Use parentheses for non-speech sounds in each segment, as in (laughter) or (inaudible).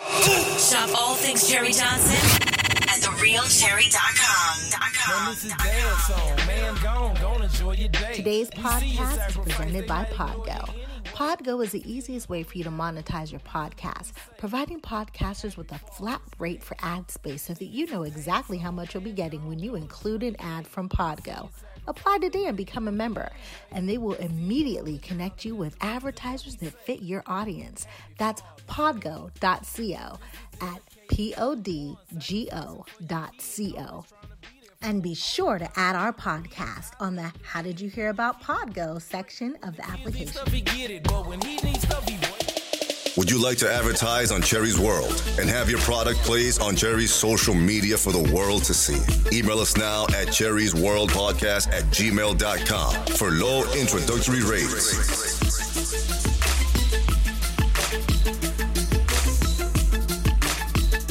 Shop all things Cherie Johnson at therealcherie.com. Today's podcast is presented by Podgo. Podgo is the easiest way for you to monetize your podcast, providing podcasters with a flat rate for ad space so that you know exactly how much you'll be getting when you include an ad from Podgo. Apply today and become a member, and they will immediately connect you with advertisers that fit your audience. That's podgo.co at P O D G O dot C O. And be sure to add our podcast on the How Did You Hear About Podgo section of the application. Would you like to advertise on Cherie's World and have your product placed on Cherie's social media for the world to see? Email us now at Cherie's World Podcast at gmail.com for low introductory rates.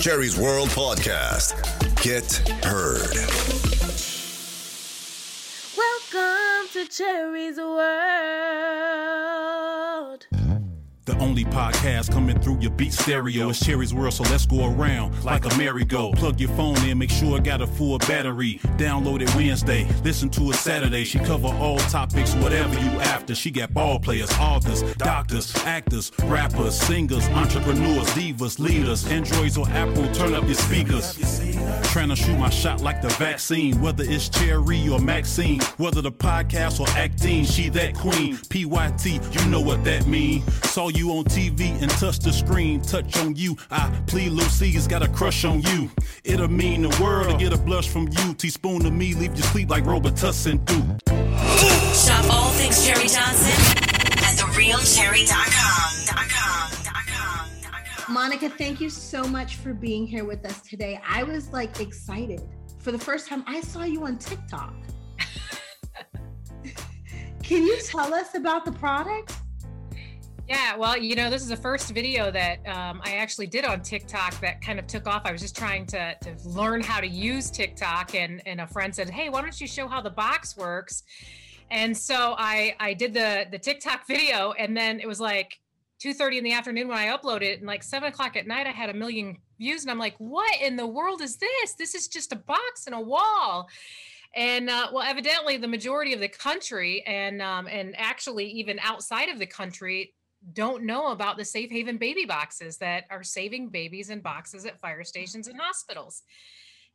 Cherie's World Podcast. Get heard. Welcome to Cherie's World. Only podcast coming through your beat stereo is Cherie's World, so let's go around like a merry-go. Plug your phone in, make sure it got a full battery. Download it Wednesday, listen to it Saturday. She cover all topics, whatever you after. She got ball players, authors, doctors, actors, rappers, singers, entrepreneurs, divas, leaders, Androids or Apple. Turn up your speakers. Trying to shoot my shot like the vaccine, whether it's Cherie or Maxine, whether the podcast or acting. She that queen, PYT, you know what that mean. Saw you on TV and touch the screen, touch on you. I plead Lucy's got a crush on you. It'll mean the world to get a blush from you. Teaspoon to me, leave you sleep like Robitussin do. Shop all things Cherie Johnson at therealcherie.com. Monica, thank you so much for being here with us today. I was like excited. For the first time, I saw you on TikTok. (laughs) Can you tell us about the product? Yeah, well, you know, this is the first video that um, I actually did on TikTok that kind of took off. I was just trying to, to learn how to use TikTok, and, and a friend said, Hey, why don't you show how the box works? And so I, I did the, the TikTok video, and then it was like 2.30 in the afternoon when I uploaded it, and like 7 o'clock at night, I had a million views, and I'm like, What in the world is this? This is just a box and a wall and uh, well evidently the majority of the country and um, and actually even outside of the country don't know about the safe haven baby boxes that are saving babies in boxes at fire stations and hospitals.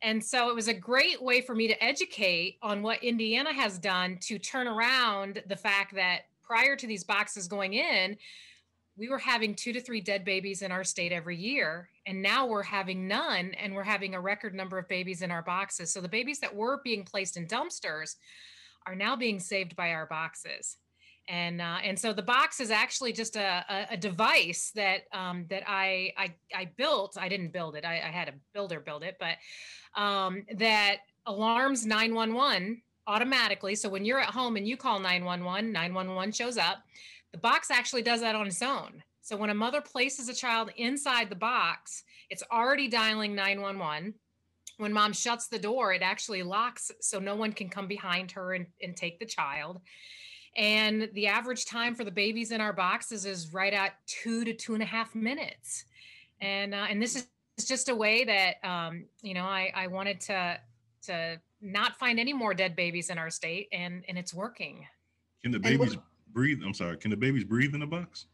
And so it was a great way for me to educate on what indiana has done to turn around the fact that prior to these boxes going in we were having two to three dead babies in our state every year and now we're having none and we're having a record number of babies in our boxes. So the babies that were being placed in dumpsters are now being saved by our boxes and uh, and so the box is actually just a, a, a device that um, that I, I I built. I didn't build it. I, I had a builder build it, but um, that alarms 911 automatically. So when you're at home and you call 911, 911 shows up. The box actually does that on its own. So when a mother places a child inside the box, it's already dialing 911 when mom shuts the door, it actually locks so no one can come behind her and, and take the child. And the average time for the babies in our boxes is right at two to two and a half minutes. And uh, and this is just a way that um, you know I, I wanted to to not find any more dead babies in our state, and and it's working. Can the babies breathe? I'm sorry. Can the babies breathe in the box?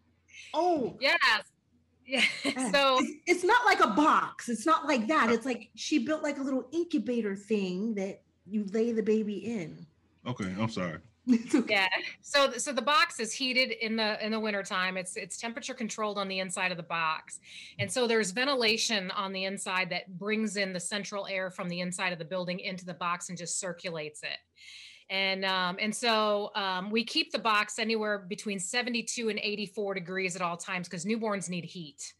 Oh, yes. Yeah. (laughs) so it's not like a box. It's not like that. It's like she built like a little incubator thing that you lay the baby in. Okay, I'm sorry. (laughs) yeah. So so the box is heated in the in the wintertime. It's it's temperature controlled on the inside of the box. And so there's ventilation on the inside that brings in the central air from the inside of the building into the box and just circulates it. And um, and so um, we keep the box anywhere between 72 and 84 degrees at all times because newborns need heat.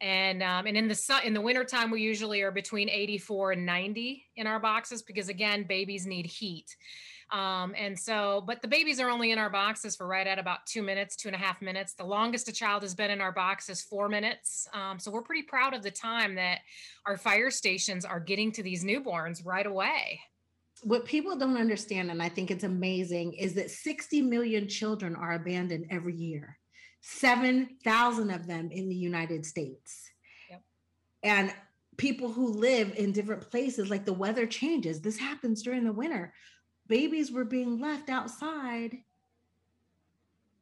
And um, and in the sun in the wintertime, we usually are between 84 and 90 in our boxes because again, babies need heat. Um, and so, but the babies are only in our boxes for right at about two minutes, two and a half minutes. The longest a child has been in our box is four minutes. Um, so we're pretty proud of the time that our fire stations are getting to these newborns right away. What people don't understand, and I think it's amazing, is that 60 million children are abandoned every year, 7,000 of them in the United States. Yep. And people who live in different places, like the weather changes, this happens during the winter babies were being left outside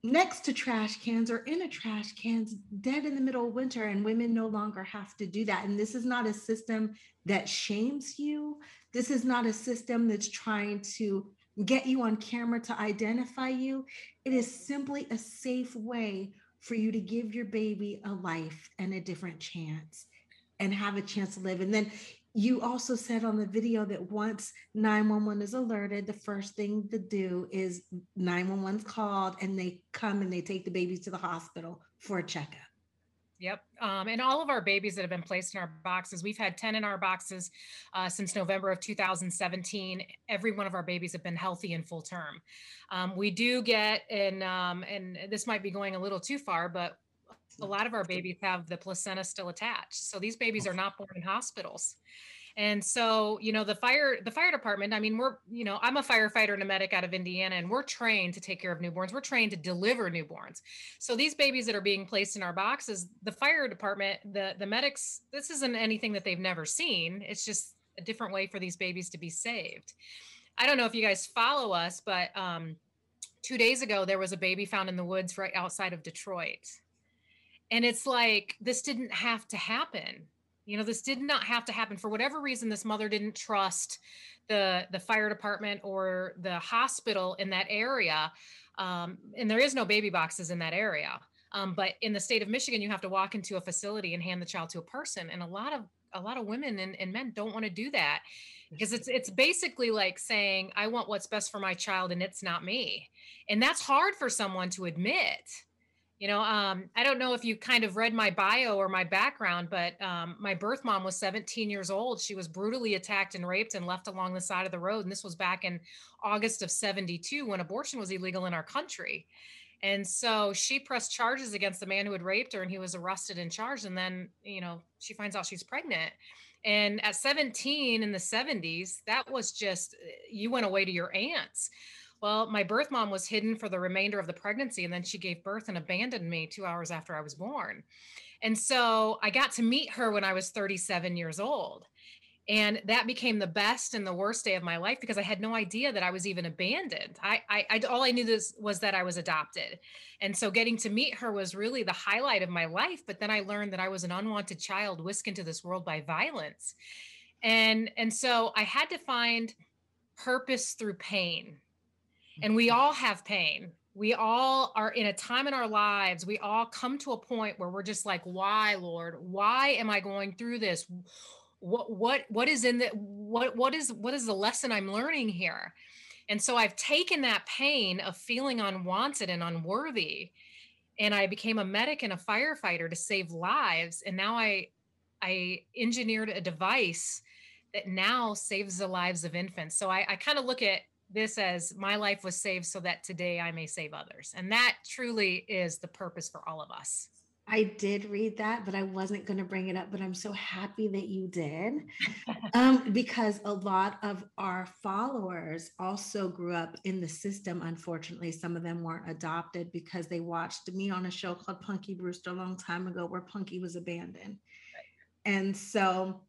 next to trash cans or in a trash cans dead in the middle of winter and women no longer have to do that. And this is not a system that shames you. This is not a system that's trying to get you on camera to identify you. It is simply a safe way for you to give your baby a life and a different chance and have a chance to live. And then you also said on the video that once 911 is alerted, the first thing to do is 911's called and they come and they take the babies to the hospital for a checkup. Yep. Um, and all of our babies that have been placed in our boxes, we've had 10 in our boxes uh, since November of 2017. Every one of our babies have been healthy and full term. Um, we do get, and, um, and this might be going a little too far, but a lot of our babies have the placenta still attached. So these babies are not born in hospitals. And so, you know, the fire the fire department, I mean, we're, you know, I'm a firefighter and a medic out of Indiana and we're trained to take care of newborns. We're trained to deliver newborns. So these babies that are being placed in our boxes, the fire department, the the medics, this isn't anything that they've never seen. It's just a different way for these babies to be saved. I don't know if you guys follow us, but um 2 days ago there was a baby found in the woods right outside of Detroit and it's like, this didn't have to happen. You know, this did not have to happen for whatever reason. This mother didn't trust the the fire department or the hospital in that area, um, and there is no baby boxes in that area. Um, but in the state of Michigan, you have to walk into a facility and hand the child to a person, and a lot of a lot of women and, and men don't want to do that because it's it's basically like saying I want what's best for my child and it's not me, and that's hard for someone to admit you know um, i don't know if you kind of read my bio or my background but um, my birth mom was 17 years old. She was brutally attacked and raped and left along the side of the road and this was back in august of 72 when abortion was illegal in our country. And so she pressed charges against the man who had raped her and he was arrested and charged and then you know she finds out she's pregnant. And at 17 in the 70s that was just you went away to your aunts well, my birth mom was hidden for the remainder of the pregnancy, and then she gave birth and abandoned me two hours after I was born. And so I got to meet her when I was 37 years old. And that became the best and the worst day of my life because I had no idea that I was even abandoned. I, I, I all I knew this was that I was adopted. And so getting to meet her was really the highlight of my life. But then I learned that I was an unwanted child whisked into this world by violence. And, and so I had to find purpose through pain and we all have pain. We all are in a time in our lives, we all come to a point where we're just like, why, Lord? Why am I going through this? What what what is in the what what is what is the lesson I'm learning here? And so I've taken that pain of feeling unwanted and unworthy and I became a medic and a firefighter to save lives and now I I engineered a device that now saves the lives of infants. So I, I kind of look at this as my life was saved so that today I may save others. And that truly is the purpose for all of us. I did read that, but I wasn't going to bring it up. But I'm so happy that you did, (laughs) um, because a lot of our followers also grew up in the system. Unfortunately, some of them weren't adopted because they watched me on a show called Punky Brewster a long time ago, where Punky was abandoned, right. and so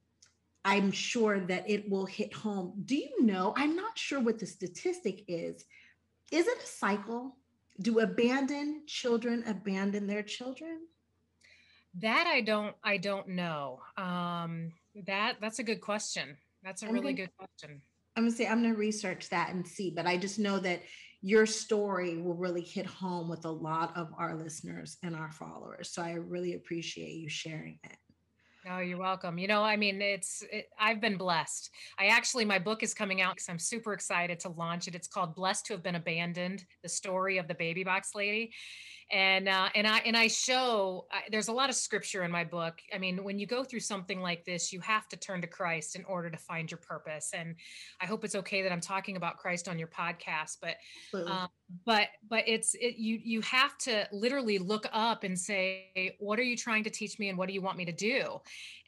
I'm sure that it will hit home. Do you know? I'm not sure what the statistic is. Is it a cycle? Do abandoned children abandon their children? That I don't I don't know. Um that that's a good question. That's a I'm really gonna, good question. I'm gonna say I'm gonna research that and see, but I just know that your story will really hit home with a lot of our listeners and our followers. So I really appreciate you sharing it. Oh, you're welcome. You know, I mean, it's, it, I've been blessed. I actually, my book is coming out because I'm super excited to launch it. It's called Blessed to Have Been Abandoned The Story of the Baby Box Lady. And uh, and I and I show I, there's a lot of scripture in my book. I mean, when you go through something like this, you have to turn to Christ in order to find your purpose. And I hope it's okay that I'm talking about Christ on your podcast, but um, but but it's it, you you have to literally look up and say, what are you trying to teach me, and what do you want me to do?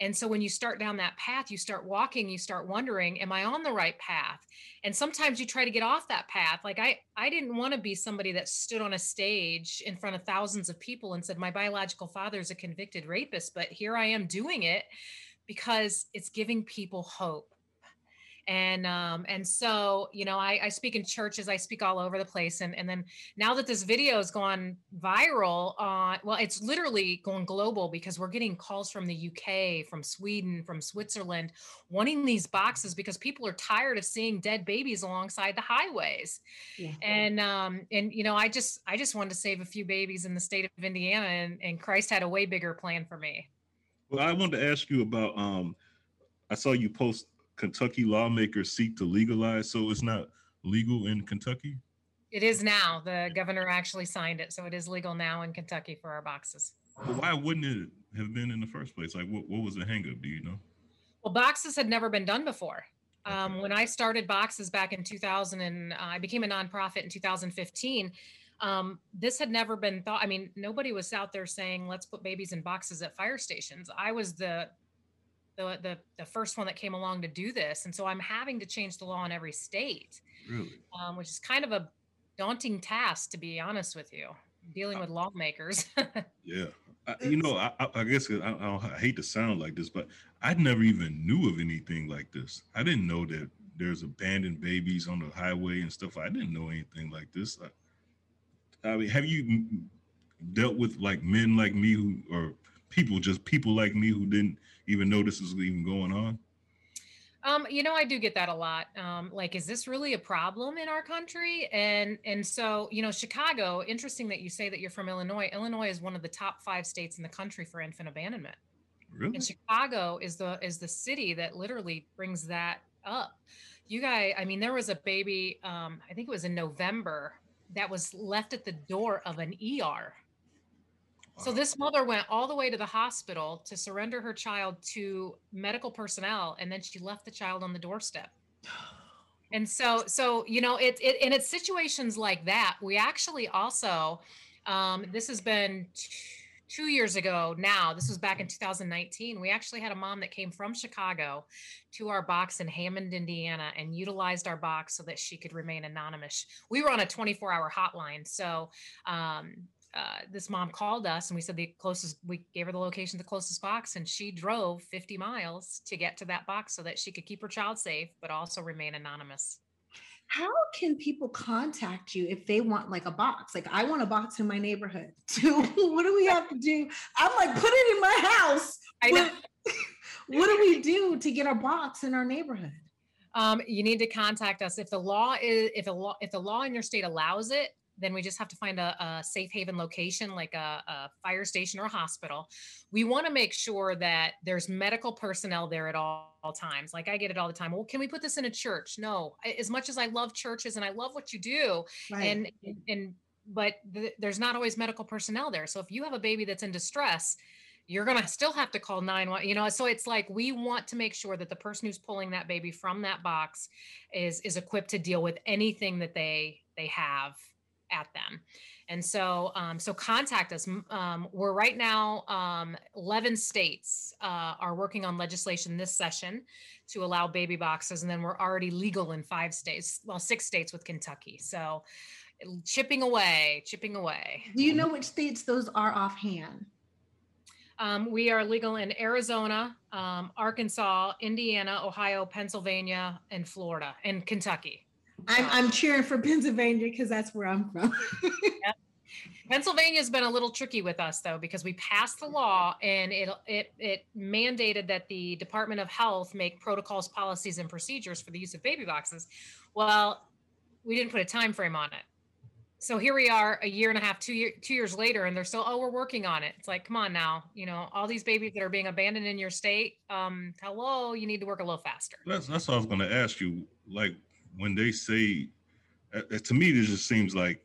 And so when you start down that path, you start walking, you start wondering, am I on the right path? And sometimes you try to get off that path. Like I I didn't want to be somebody that stood on a stage in front of thousands of people and said, My biological father is a convicted rapist, but here I am doing it because it's giving people hope and um, and so you know I, I speak in churches i speak all over the place and and then now that this video has gone viral uh, well it's literally going global because we're getting calls from the uk from sweden from switzerland wanting these boxes because people are tired of seeing dead babies alongside the highways yeah. and um and you know i just i just wanted to save a few babies in the state of indiana and, and christ had a way bigger plan for me well i wanted to ask you about um i saw you post Kentucky lawmakers seek to legalize, so it's not legal in Kentucky? It is now. The governor actually signed it, so it is legal now in Kentucky for our boxes. But why wouldn't it have been in the first place? Like, what, what was the hangup? Do you know? Well, boxes had never been done before. Um, okay. When I started boxes back in 2000, and uh, I became a nonprofit in 2015. Um, this had never been thought. I mean, nobody was out there saying, "Let's put babies in boxes at fire stations." I was the the, the the first one that came along to do this, and so I'm having to change the law in every state, really, um, which is kind of a daunting task, to be honest with you, dealing with lawmakers. (laughs) yeah, I, you know, I, I guess I, I, hate to sound like this, but I never even knew of anything like this. I didn't know that there's abandoned babies on the highway and stuff. I didn't know anything like this. I, I mean, have you dealt with like men like me who or people, just people like me who didn't even know this is even going on? Um, you know, I do get that a lot. Um, like, is this really a problem in our country? And and so, you know, Chicago. Interesting that you say that you're from Illinois. Illinois is one of the top five states in the country for infant abandonment. Really? And Chicago is the is the city that literally brings that up. You guys, I mean, there was a baby. Um, I think it was in November that was left at the door of an ER so this mother went all the way to the hospital to surrender her child to medical personnel, and then she left the child on the doorstep. (sighs) And so, so you know, it, it and it's situations like that. We actually also, um, this has been t- two years ago now. This was back in 2019. We actually had a mom that came from Chicago to our box in Hammond, Indiana, and utilized our box so that she could remain anonymous. We were on a 24-hour hotline, so um, uh, this mom called us and we said the closest we gave her the location of the closest box and she drove 50 miles to get to that box so that she could keep her child safe but also remain anonymous. How can people contact you if they want like a box? Like i want a box in my neighborhood (laughs) too. What do we have to do? I'm like put it in my house. What, (laughs) what do we do to get a box in our neighborhood? Um, you need to contact us. If the law is if the law if the law in your state allows it then we just have to find a, a safe haven location like a, a, fire station or a hospital. We want to make sure that there's medical personnel there at all, all, times. Like i get it all the time. Well can we put this in a church? No. As much as i love churches and i love what you do right. and and but th- there's not always medical personnel there. So if you have a baby that's in distress you're going to still have to call 911 you know so it's like we want to make sure that the person who's pulling that baby from that box is is equipped to deal with anything that they they have at them. And so, um, so contact us. Um, we're right now, um, 11 states uh, are working on legislation this session to allow baby boxes. And then we're already legal in five states, well, six states with Kentucky. So chipping away, chipping away. Do you know which states those are offhand? Um, we are legal in Arizona, um, Arkansas, Indiana, Ohio, Pennsylvania, and Florida, and Kentucky. I'm I'm cheering for Pennsylvania because that's where I'm from. (laughs) yep. Pennsylvania's been a little tricky with us though because we passed the law and it it it mandated that the Department of Health make protocols, policies, and procedures for the use of baby boxes. Well, we didn't put a time frame on it. So here we are, a year and a half, two year, two years later, and they're still, oh, we're working on it. It's like, come on now, you know, all these babies that are being abandoned in your state. Um, hello, you need to work a little faster. That's that's what I was going to ask you. Like, when they say, uh, uh, to me, this just seems like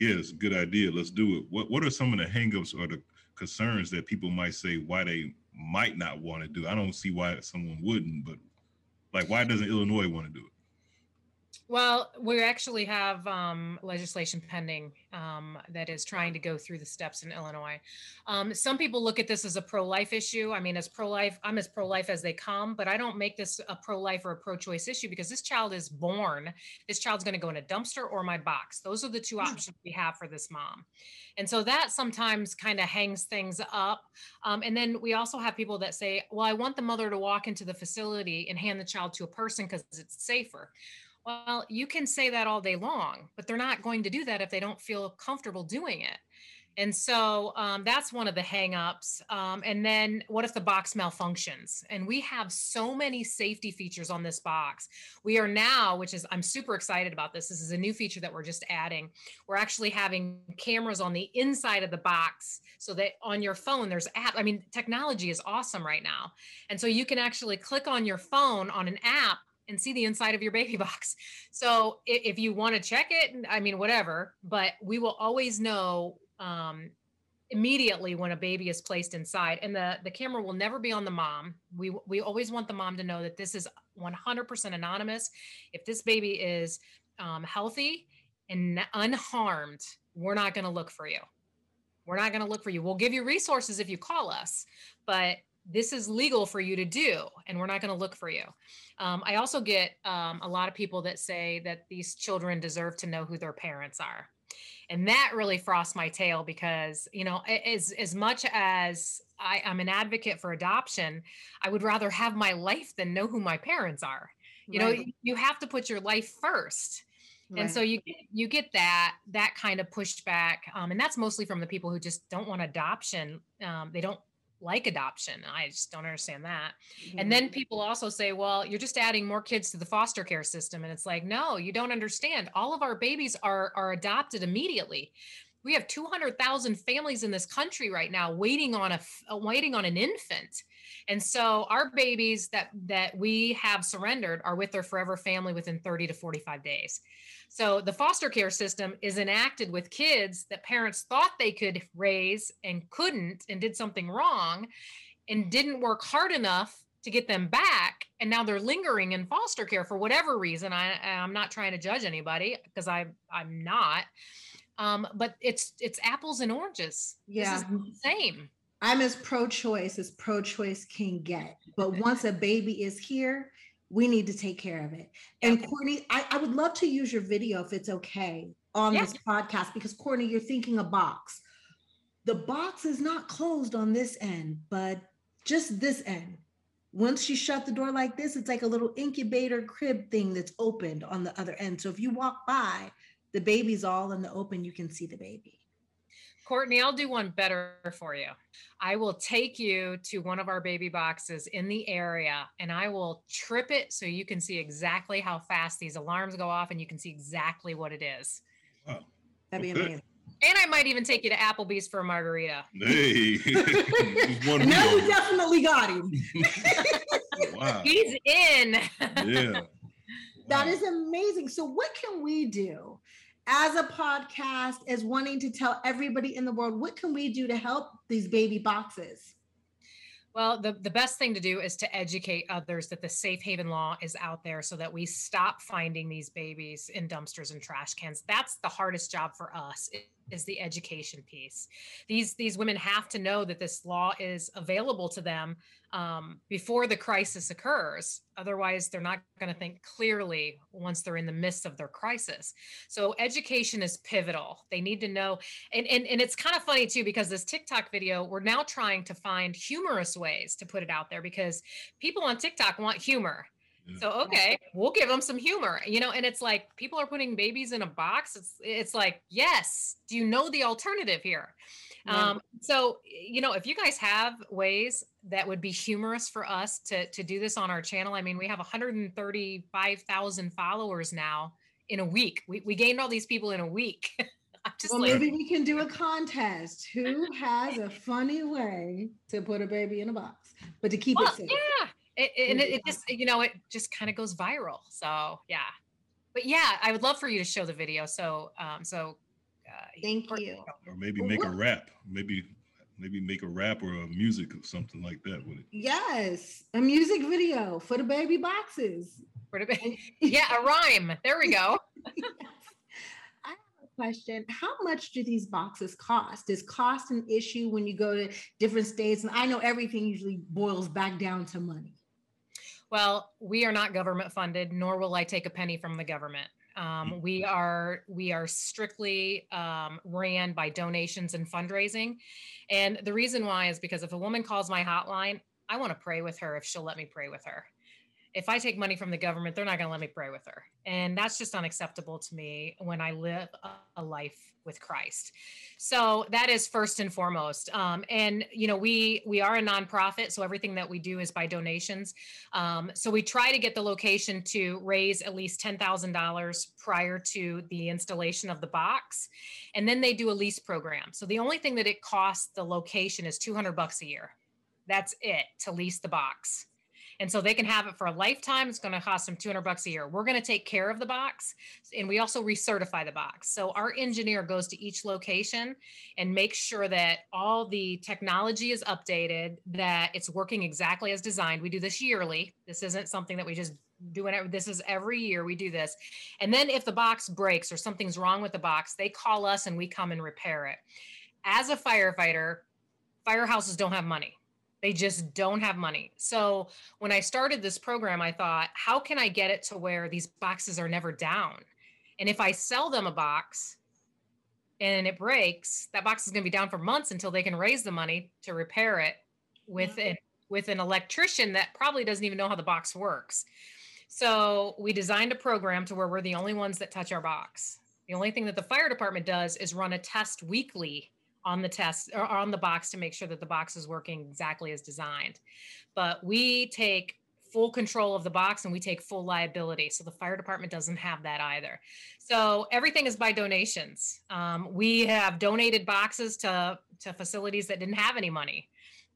Yeah, it's a good idea. Let's do it. What What are some of the hangups or the concerns that people might say why they might not want to do? I don't see why someone wouldn't, but like, why doesn't Illinois want to do it? Well, we actually have um, legislation pending um, that is trying to go through the steps in Illinois. Um, some people look at this as a pro-life issue. I mean, as pro-life, I'm as pro-life as they come, but I don't make this a pro-life or a pro-choice issue because this child is born. This child's going to go in a dumpster or my box. Those are the two options we have for this mom. And so that sometimes kind of hangs things up. Um, and then we also have people that say, well, I want the mother to walk into the facility and hand the child to a person because it's safer. Well, you can say that all day long, but they're not going to do that if they don't feel comfortable doing it. And so um, that's one of the hangups. Um, and then what if the box malfunctions? And we have so many safety features on this box. We are now, which is, I'm super excited about this. This is a new feature that we're just adding. We're actually having cameras on the inside of the box so that on your phone, there's app. I mean, technology is awesome right now. And so you can actually click on your phone on an app and see the inside of your baby (laughs) box. So if, you want to check it, I mean, whatever, but we will always know um, immediately when a baby is placed inside and the, the camera will never be on the mom. We, we always want the mom to know that this is 100% anonymous. If this baby is um, healthy and unharmed, we're not going to look for you. We're not going to look for you. We'll give you resources if you call us, but this is legal for you to do, and we're not going to look for you. Um, I also get um, a lot of people that say that these children deserve to know who their parents are. And that really frosts my tail because, you know, as, as much as I, I'm an advocate for adoption, I would rather have my life than know who my parents are. You right. know, you have to put your life first. Right. And so you you get that that kind of pushback, um, and that's mostly from the people who just don't want adoption. Um, they don't like adoption. I just don't understand that. Mm-hmm. And then people also say, well, you're just adding more kids to the foster care system. And it's like, no, you don't understand. All of our babies are, are adopted immediately. We have 200,000 families in this country right now waiting on a waiting on an infant. And so our babies that that we have surrendered are with their forever family within 30 to 45 days. So the foster care system is enacted with kids that parents thought they could raise and couldn't and did something wrong and didn't work hard enough to get them back. And now they're lingering in foster care for whatever reason. I, i'm not trying to judge anybody because i i'm not. Um, but it's it's apples and oranges. Yeah. same i'm as pro-choice as pro-choice can get but once a baby is here we need to take care of it. And Courtney, I, I would love to use your video if it's okay on this podcast because Courtney, you're thinking a box. The box is not closed on this end, but just this end. Once you shut the door like this, it's like a little incubator crib thing that's opened on the other end. So if you walk by, the baby's all in the open, you can see the baby. Courtney, I'll do one better for you. I will take you to one of our baby boxes in the area and I will trip it so you can see exactly how fast these alarms go off and you can see exactly what it is. Wow. That'd be amazing. And I might even take you to Applebee's for a margarita. Hey, (laughs) now you definitely got him. (laughs) wow. He's in. Yeah. Wow. That is amazing. So, what can we do as a podcast as wanting to tell everybody in the world what can we do to help these baby boxes well, the, the best thing to do is to educate others that the safe haven law is out there so that we stop finding these babies in dumpsters and trash cans. That's the hardest job for us is the education piece. These these women have to know that this law is available to them um, before the crisis occurs. Otherwise, they're not going to think clearly once they're in the midst of their crisis. So education is pivotal. They need to know, and and and it's kind of funny too because this TikTok video, we're now trying to find humorous ways to put it out there because people on TikTok want humor. So okay, we'll give them some humor, you know. And it's like people are putting babies in a box. It's it's like yes. Do you know the alternative here? Um, so you know, if you guys have ways that would be humorous for us to to do this on our channel, I mean, we have 135,000 followers now in a week. We we gained all these people in a week. (laughs) well, like, maybe we can do a contest. Who has a funny way to put a baby in a box, but to keep well, it safe? Yeah, it, and it, it just you know it just kind of goes viral so yeah but yeah i would love for you to show the video so um so uh, Thank you. Or maybe make a rap. Maybe maybe make a rap or a music or something like that with it. Yes, a music video for the baby boxes. Where did it- yeah, a rhyme. There we go. (laughs) I have a question. How much do these boxes cost? Is cost an issue when you go to different states? And I know everything usually boils back down to money. Well, we are not government funded, nor will I take a penny from the government. Um, we are we are strictly um, ran by donations and fundraising, and the reason why is because if a woman calls my hotline, I want to pray with her if she'll let me pray with her. If I take money from the government, they're not going to let me pray with her, and that's just unacceptable to me when I live a, life with Christ. So that is first and foremost. Um, and you know, we we are a nonprofit, so everything that we do is by donations. Um, so we try to get the location to raise at least $10,000 prior to the installation of the box. And then they do a lease program. So the only thing that it costs the location is 200 bucks a year. That's it to lease the box. And so they can have it for a lifetime. It's going to cost them 200 bucks a year. We're going to take care of the box and we also recertify the box. So our engineer goes to each location and makes sure that all the technology is updated, that it's working exactly as designed. We do this yearly. This isn't something that we just do it. This is every year we do this. And then if the box breaks or something's wrong with the box, they call us and we come and repair it. As a firefighter, firehouses don't have money. They just don't have money. So when I started this program, I thought, how can I get it to where these boxes are never down? And if I sell them a box and it breaks, that box is going to be down for months until they can raise the money to repair it with mm-hmm. an with an electrician that probably doesn't even know how the box works. So we designed a program to where we're the only ones that touch our box. The only thing that the fire department does is run a test weekly on the test or on the box to make sure that the box is working exactly as designed. But we take full control of the box and we take full liability. So the fire department doesn't have that either. So everything is by donations. Um, we have donated boxes to to facilities that didn't have any money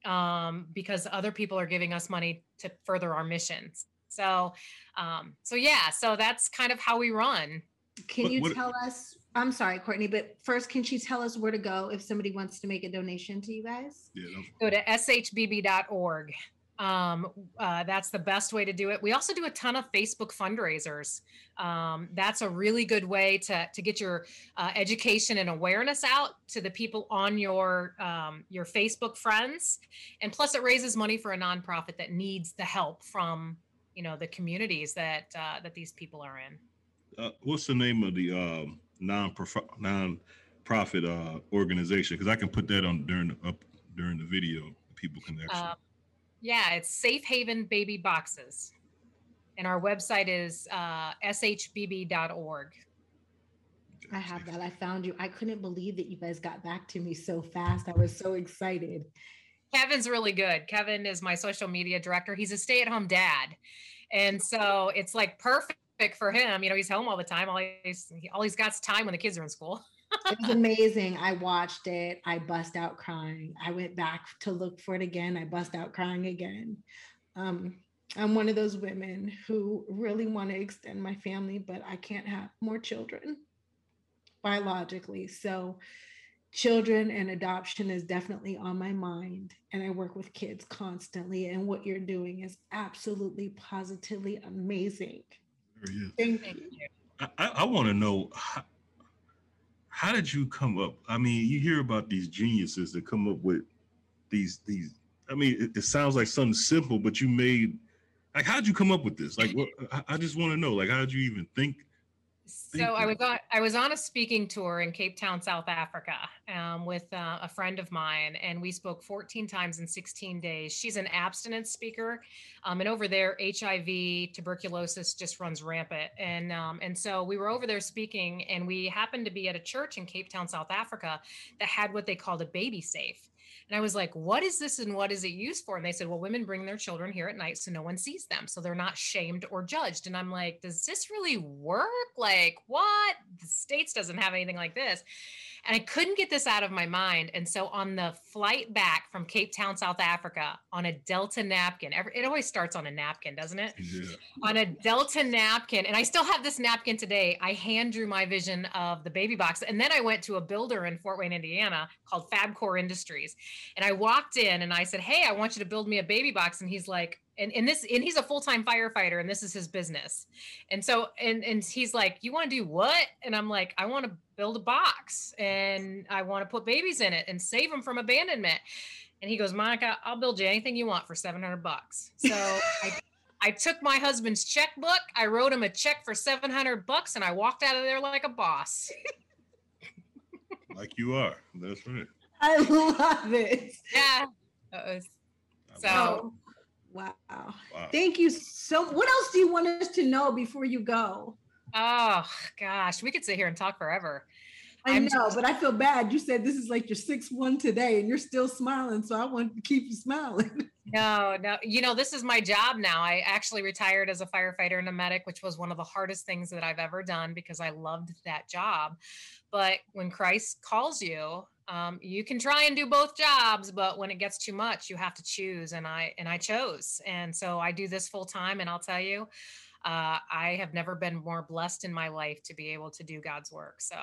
um, because other people are giving us money to further our missions. So, um, so yeah, so that's kind of how we run. Can What- you what- tell us? I'm sorry, Courtney, but first, can she tell us where to go if somebody wants to make a donation to you guys? Yeah. no- Go to shbb.org. Um, uh, that's the best way to do it. We also do a ton of Facebook fundraisers. Um, that's a really good way to to get your uh, education and awareness out to the people on your um, your Facebook friends, and plus it raises money for a nonprofit that needs the help from you know the communities that uh, that these people are in. Uh, what's the name of the um, non non-profit uh, organization? Because I can put that on during the, up during the video. People can actually. Uh, yeah, it's Safe Haven Baby Boxes. And our website is uh, shbb.org. I have that. I found you. I couldn't believe that you guys got back to me so fast. I was so excited. Kevin's really good. Kevin is my social media director. He's a stay at home dad. And so it's like perfect for him. You know, he's home all the time. All he's, all he's got's time when the kids are in school. (laughs) It was amazing. I watched it. I bust out crying. I went back to look for it again. I bust out crying again. Um, I'm one of those women who really want to extend my family, but I can't have more children biologically. So, children and adoption is definitely on my mind. And I work with kids constantly. And what you're doing is absolutely, positively amazing. There he. Thank Thank you. you. I, I, I want to know how, how did you come up? I mean, you hear about these geniuses that come up with these these. I mean, it, it sounds like something simple, but you made like how'd you come up with this? Like, what? I, I just want to know, like, how did you even think? So I was on I was on a speaking tour in Cape Town, South Africa, um, with uh, a friend of mine, and we spoke 14 times in 16 days. She's an abstinence speaker, um, and over there, HIV, tuberculosis just runs rampant, and um, and so we were over there speaking, and we happened to be at a church in Cape Town, South Africa, that had what they called a baby safe. And I was like, what is this and what is it used for? And they said, well, women bring their children here at night so no one sees them. So they're not shamed or judged. And I'm like, does this really work? Like, what? The States doesn't have anything like this. And I couldn't get this out of my mind. And so on the flight back from Cape Town, South Africa, on a Delta napkin, it always starts on a napkin, doesn't it? Yeah. On a Delta napkin. And I still have this napkin today. I hand drew my vision of the baby box. And then I went to a builder in Fort Wayne, Indiana called Fabcore Industries. And I walked in and I said, Hey, I want you to build me a baby box. And he's like, and, and this and he's a full-time firefighter and this is his business and so and and he's like you want to do what and i'm like i want to build a box and i want to put babies in it and save them from abandonment and he goes monica i'll build you anything you want for 700 bucks so I, I took my husband's checkbook i wrote him a check for 700 bucks and i walked out of there like a boss like you are that's right i love it yeah was, so oh. Wow. wow. Thank you so What else do you want us to know before you go? Oh gosh, we could sit here and talk forever. I I'm know, just, but I feel bad. You said this is like your sixth one today and you're still smiling. So I want to keep you smiling. (laughs) No, no. You know, this is my job now. I actually retired as a firefighter and a medic, which was one of the hardest things that I've ever done because I loved that job. But when Christ calls you, um, you can try and do both jobs but when it gets too much you have to choose and i and i chose and so i do this full time and i'll tell you uh, I have never been more blessed in my life to be able to do God's work. So,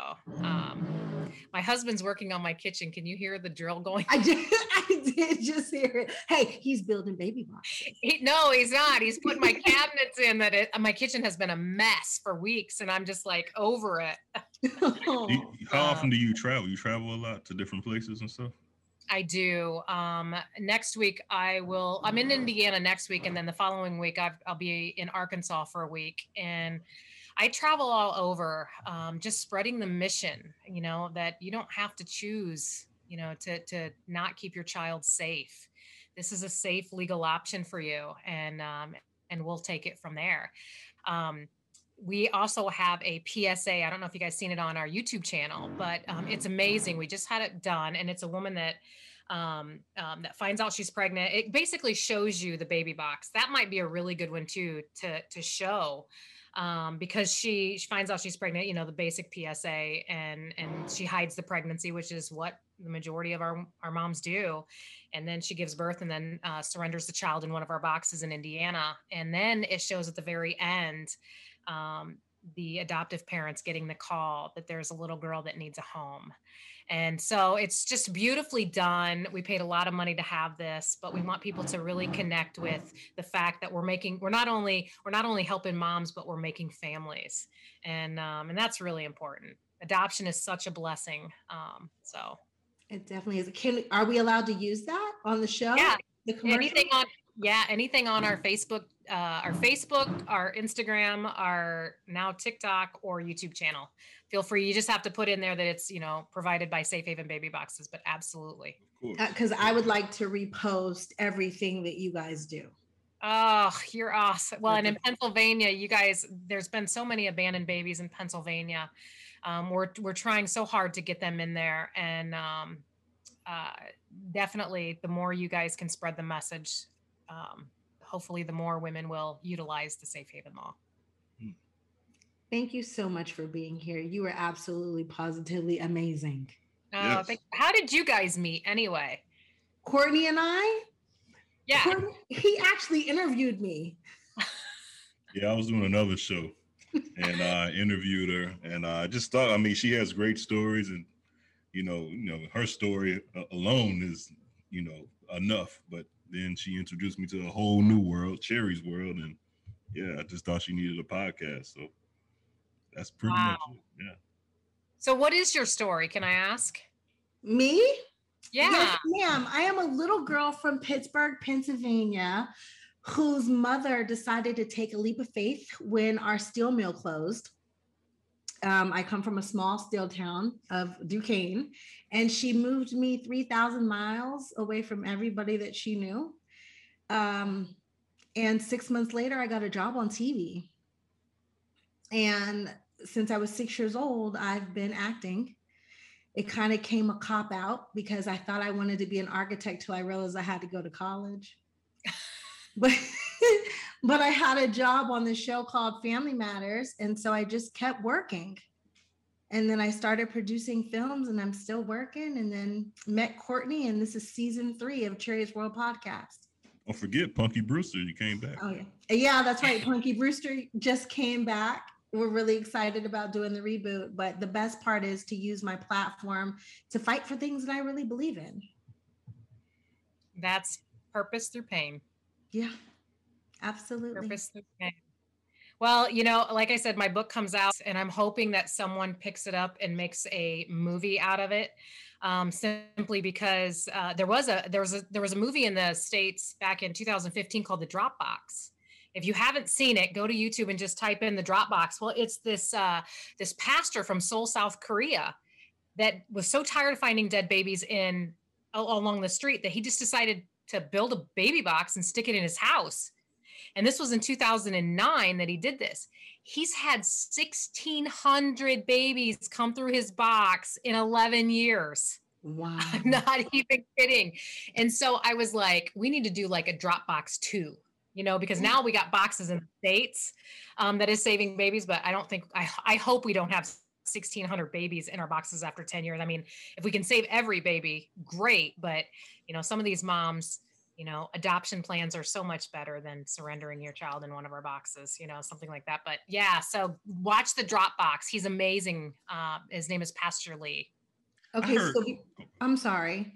um, my husband's working on my kitchen. Can you hear the drill going? I did. (laughs) I did just hear it. Hey, he's building baby boxes. (laughs) He, no, he's not. He's putting my cabinets in. That it, my kitchen has been a mess for weeks, and I'm just like over it. (laughs) you, how often do you travel? You travel a lot to different places and stuff. I do. Um, next week, I will. I'm in Indiana next week, and then the following week, i will be in Arkansas for a week. And I travel all over, um, just spreading the mission. You know that you don't have to choose. You know to to not keep your child safe. This is a safe legal option for you, and um, and we'll take it from there. Um, we also have a PSA. I don't know if you guys seen it on our YouTube channel, but um, it's amazing. We just had it done, and it's a woman that um, um, that finds out she's pregnant. It basically shows you the baby box. That might be a really good one too to to show um, because she, she finds out she's pregnant. You know the basic PSA, and and she hides the pregnancy, which is what the majority of our our moms do. And then she gives birth, and then uh, surrenders the child in one of our boxes in Indiana. And then it shows at the very end um, the adoptive parents getting the call that there's a little girl that needs a home. And so it's just beautifully done. We paid a lot of money to have this, but we want people to really connect with the fact that we're making we're not only we're not only helping moms, but we're making families, and um, and that's really important. Adoption is such a blessing. Um, so it definitely is. Can are we allowed to use that on the show? Yeah, the commercial? anything on yeah anything on our Facebook uh, our Facebook, our Instagram, our now TikTok or YouTube channel. Feel free. You just have to put in there that it's you know provided by Safe Haven Baby Boxes, but absolutely. Because uh, I would like to repost everything that you guys do. Oh, you're awesome. Well, and in Pennsylvania, you guys, there's been so many abandoned babies in Pennsylvania. Um, we're we're trying so hard to get them in there, and um, uh, definitely, the more you guys can spread the message, um, hopefully the more women will utilize the safe haven law. Hmm. Thank you so much for being here. You were absolutely positively amazing. Uh, yes. How did you guys meet anyway? Courtney and I? Yeah. Courtney, he actually interviewed me. (laughs) yeah, I was doing another show and I (laughs) interviewed her and I just thought, I mean, she has great stories and, you know, you know, her story alone is, you know, enough, but then she introduced me to a whole new world, Cherie's world, and yeah, I just thought she needed a podcast. So that's pretty wow. much it. Yeah. So, what is your story? Can I ask? Me? Yeah. Yes, ma'am. I am a little girl from Pittsburgh, Pennsylvania, whose mother decided to take a leap of faith when our steel mill closed. Um, I come from a small steel town of Duquesne, and she moved me 3,000 miles away from everybody that she knew. Um, and six months later, I got a job on TV. And since I was six years old, I've been acting. it kind of came a cop out because I thought I wanted to be an architect till I realized I had to go to college. (laughs) but (laughs) but I had a job on the show called Family Matters, and so I just kept working. And then I started producing films, and I'm still working. And then met Courtney, and this is season three of Cherie's World podcast. Don't forget Punky Brewster. You came back. Oh yeah, yeah, that's right. Punky Brewster just came back. We're really excited about doing the reboot, but the best part is to use my platform to fight for things that I really believe in. That's purpose through pain. Yeah, absolutely. Well, you know, like I said, my book comes out, and I'm hoping that someone picks it up and makes a movie out of it. Um, simply because uh, there was a there was a there was a movie in the states back in 2015 called The Drop Box. If you haven't seen it, go to YouTube and just type in The Drop Box. Well, it's this uh, this pastor from Seoul, South Korea, that was so tired of finding dead babies in along the street that he just decided to build a baby box and stick it in his house and this was in 2009 that he did this. He's had 1,600 babies come through his box in 11 years. (laughs) Wow. I'm not even kidding. And so I was like, we need to do like a Dropbox too, you know, because now we got boxes in the States um, that is saving babies, but I don't think, I, I hope we don't have 1600 babies in our boxes after 10 years. I mean, if we can save every baby, great. But, you know, some of these moms, you know adoption plans are so much better than surrendering your child in one of our boxes you know something like that but yeah so watch the drop box he's amazing uh, his name is pastor lee. Okay heard, so i'm sorry.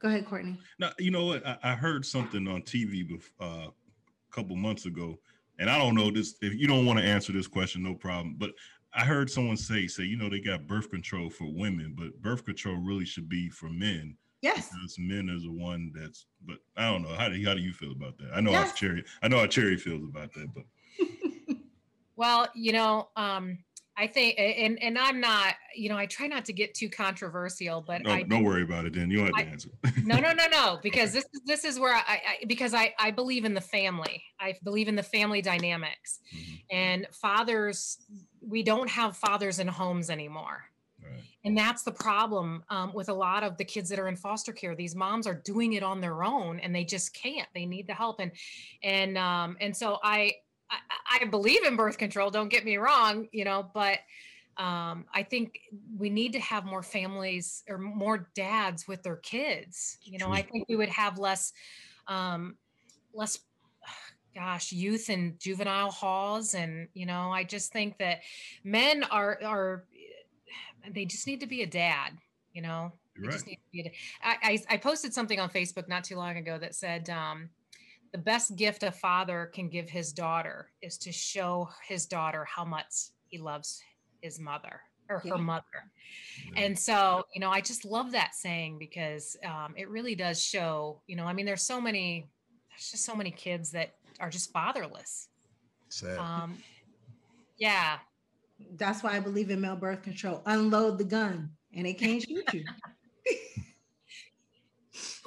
Go ahead courtney. Now you know what i, I heard something on tv before, uh, a couple months ago and i don't know this if you don't want to answer this question no problem but I heard someone say, say, you know, they got birth control for women, but birth control really should be for men Yes. Men is the one that's, but I don't know. How do you, how do you feel about that? I know yes. how Cherie, I know how Cherie feels about that, but. (laughs) well, you know, um, I think, and and I'm not, you know, I try not to get too controversial, but no, I, don't worry about it. Then you don't have to answer. (laughs) no, no, no, no, (laughs) because this is this is where I, I, because I I believe in the family. I believe in the family dynamics, mm-hmm. and fathers. We don't have fathers in homes anymore. And that's the problem um, with a lot of the kids that are in foster care. These moms are doing it on their own, and they just can't. They need the help, and and um, and so I, I I believe in birth control. Don't get me wrong, you know, but um, I think we need to have more families or more dads with their kids. You know, I think we would have less, um, less, gosh, youth and juvenile halls, and you know, I just think that men are are they just need to be a dad, you know. You're they right. just need to be a, I, I, I posted something on Facebook not too long ago that said um, the best gift a father can give his daughter is to show his daughter how much he loves his mother or yeah. her mother. Yeah. And so, you know, I just love that saying because um, it really does show, you know, I mean, there's so many, there's just so many kids that are just fatherless. Sad. Um, yeah that's why I believe in male birth control. Unload the gun and it can't shoot you. (laughs)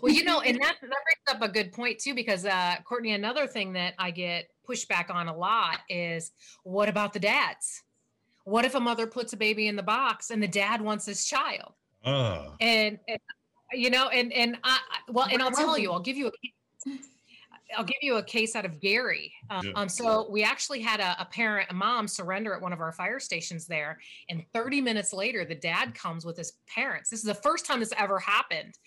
well, you know, and that, that brings up a good point too, because uh, Courtney, another thing that I get pushback on a lot is what about the dads? What if a mother puts a baby in the box and the dad wants his child? Uh. And, and you know, and and I well, and I'll tell you, I'll give you a I'll give you a case out of Gary. Um, yeah. um, so we actually had a, a, parent, a mom, surrender at one of our fire stations there, and 30 minutes later, the dad comes with his parents. This is the first time this ever happened,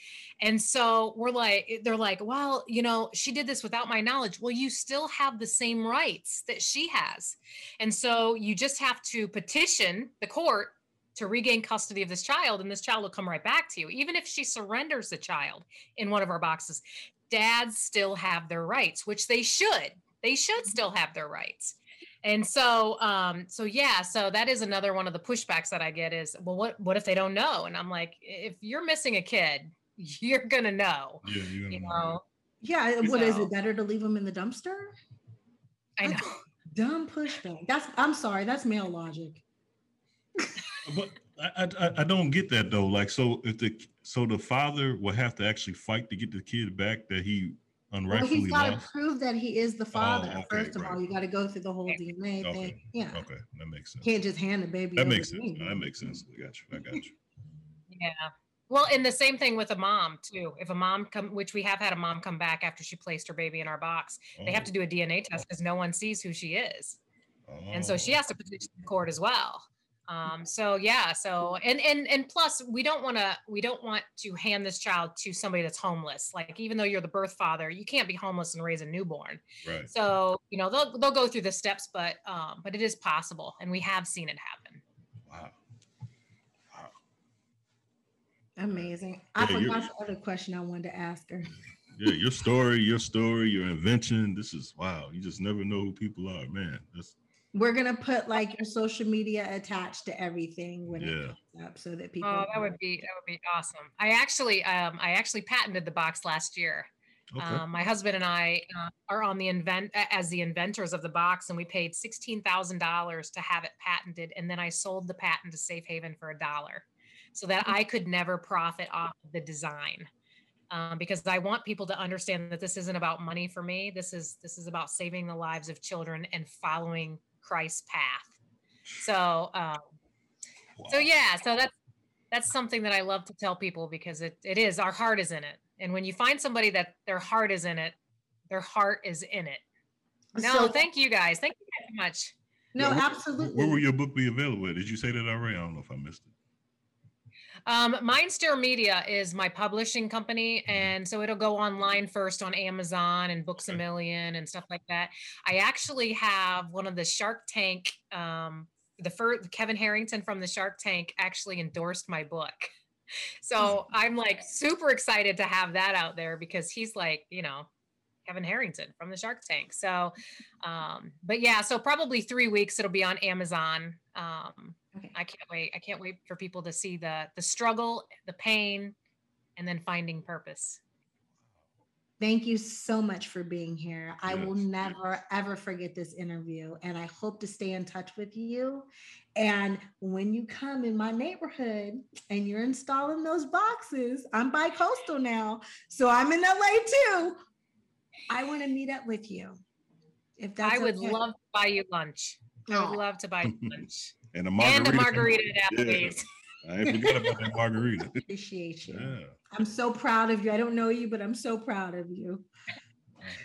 and so we're like, they're like, well, you know, she did this without my knowledge. Well, you still have the same rights that she has, and so you just have to petition the court to regain custody of this child and this child will come right back to you even if she surrenders the child in one of our boxes dads still have their rights, which they should. They should mm-hmm. still have their rights. And so, um, so yeah, so that is another one of the pushbacks that I get is, well, what, what if they don't know? And I'm like, if you're missing a kid, (laughs) you're gonna know. Yeah, you know. know. Yeah, what so, is it better to leave them in the dumpster? I know. Dumb pushback. That's I'm sorry, that's male logic. but I, I I don't get that though. Like, so if the so the father will have to actually fight to get the kid back that he unrightfully well, he's got to prove that he is the oh, father. Oh, okay, first of right. all, you got to go through the whole DNA okay. thing. Yeah. Okay, that makes sense. can't just hand the baby. That makes sense. No, that makes sense. I got you. I got you. Yeah. Well, and the same thing with a mom too. If a mom come, which we have had a mom come back after she placed her baby in our box, they have to oh. do a DNA test because no one sees who she is, and so she Oh. has to petition the court as well. Um, so yeah, so and and and plus, we don't want to we don't want to hand this child to somebody that's homeless. Like even though you're the birth father, you can't be homeless and raise a newborn. Right. So you know they'll they'll go through the steps, but um, but it is possible, and we have seen it happen. Wow. Amazing. I Yeah, you're- forgot the other question I wanted to ask her. (laughs) Yeah, your story, your story, your invention. This is wow. You just never know who people are, man. That's We're gonna put like your social media attached to everything when Yeah. it comes up, so that people. Oh, that would be that would be awesome. I actually um I actually patented the box last year. okay. Um, my husband and I uh, are on the invent as the inventors of the box, and we paid sixteen thousand dollars to have it patented, and then I sold the patent to Safe Haven for a dollar, so that I could never profit off of the design. Um, because I want people to understand that this isn't about money for me. This is this is about saving the lives of children and following Christ's path. So um, so yeah, so that's that's something that I love to tell people because it it is our heart is in it. And when you find somebody that their heart is in it, their heart is in it. No, So- thank you guys. Thank you guys so much. No, Yeah, where- absolutely. Where will your book be available? Did you say that already? I don't know if I missed it. Um, Mindstir Media is my publishing company, and so it'll go online first on Amazon and Books a Million and stuff like that. I actually have one of the Shark Tank, um, the first Kevin Harrington from the Shark Tank actually endorsed my book. (laughs) So I'm like super excited to have that out there because he's like, you know, Kevin Harrington from the Shark Tank. So, um, but yeah, so probably three weeks it'll be on Amazon. Um, Okay. I can't wait. I can't wait for people to see the the struggle, the pain, and then finding purpose. Thank you so much for being here. I will Yes. never ever forget this interview, and I hope to stay in touch with you. And when you come in my neighborhood and you're installing those boxes, I'm bi-coastal now, so I'm in LA too. I want to meet up with you. If that's I would okay. love to buy you lunch. I would oh. love to buy you (laughs) lunch And a margarita. and a margarita at Yeah. I ain't forgot about that margarita. (laughs) appreciate you. yeah. I'm so proud of you. I don't know you, but I'm so proud of you.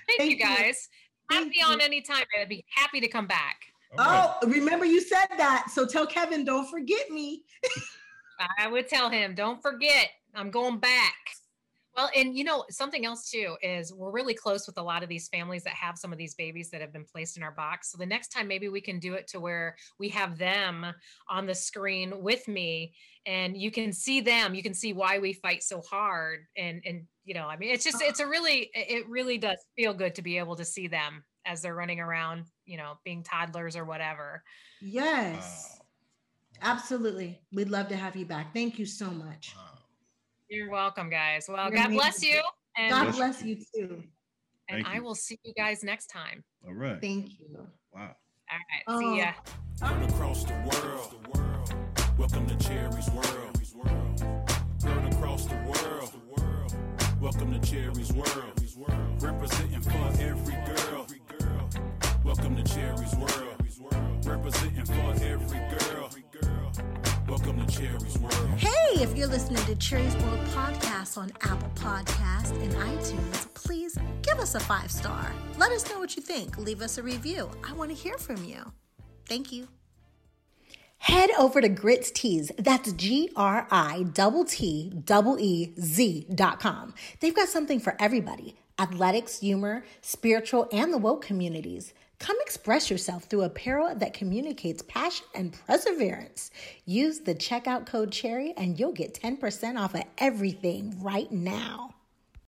Thank, Thank you you. guys. Have Thank me on you. anytime. I'd be happy to come back. All right. Oh, remember you said that. So tell Kevin, don't forget me. (laughs) I would tell him, don't forget, I'm going back. Well, and you know, something else too is we're really close with a lot of these families that have some of these babies that have been placed in our box. So the next time, maybe we can do it to where we have them on the screen with me and you can see them, you can see why we fight so hard. And, and, you know, I mean, it's just, uh-huh. it's a really, it really does feel good to be able to see them as they're running around, you know, being toddlers or whatever. Yes, Wow. absolutely. We'd love to have you back. Thank you so much. Wow. You're welcome, guys. Well, You're God bless you. And, God Bless bless you too. and Thank I you. will see you guys next time. All right. Thank you. Wow. All right. Oh. See ya. Heard across the world. Welcome to Cherie's world. Heard across the world. Welcome to Cherie's world. Representing for every girl. Welcome to Cherry's world. Representing for every girl. Welcome to Cherie's world. Hey, if you're listening to Cherie's World Podcast on Apple Podcast and iTunes, please give us a five star. Let us know what you think. Leave us a review. I want to hear from you. Thank you. Head over to Grittez. That's G R I T T E Z dot com. They've got something for everybody athletics, humor, spiritual, and the woke communities. Come express yourself through apparel that communicates passion and perseverance. Use the checkout code CHERRY and you'll get 10% off of everything right now.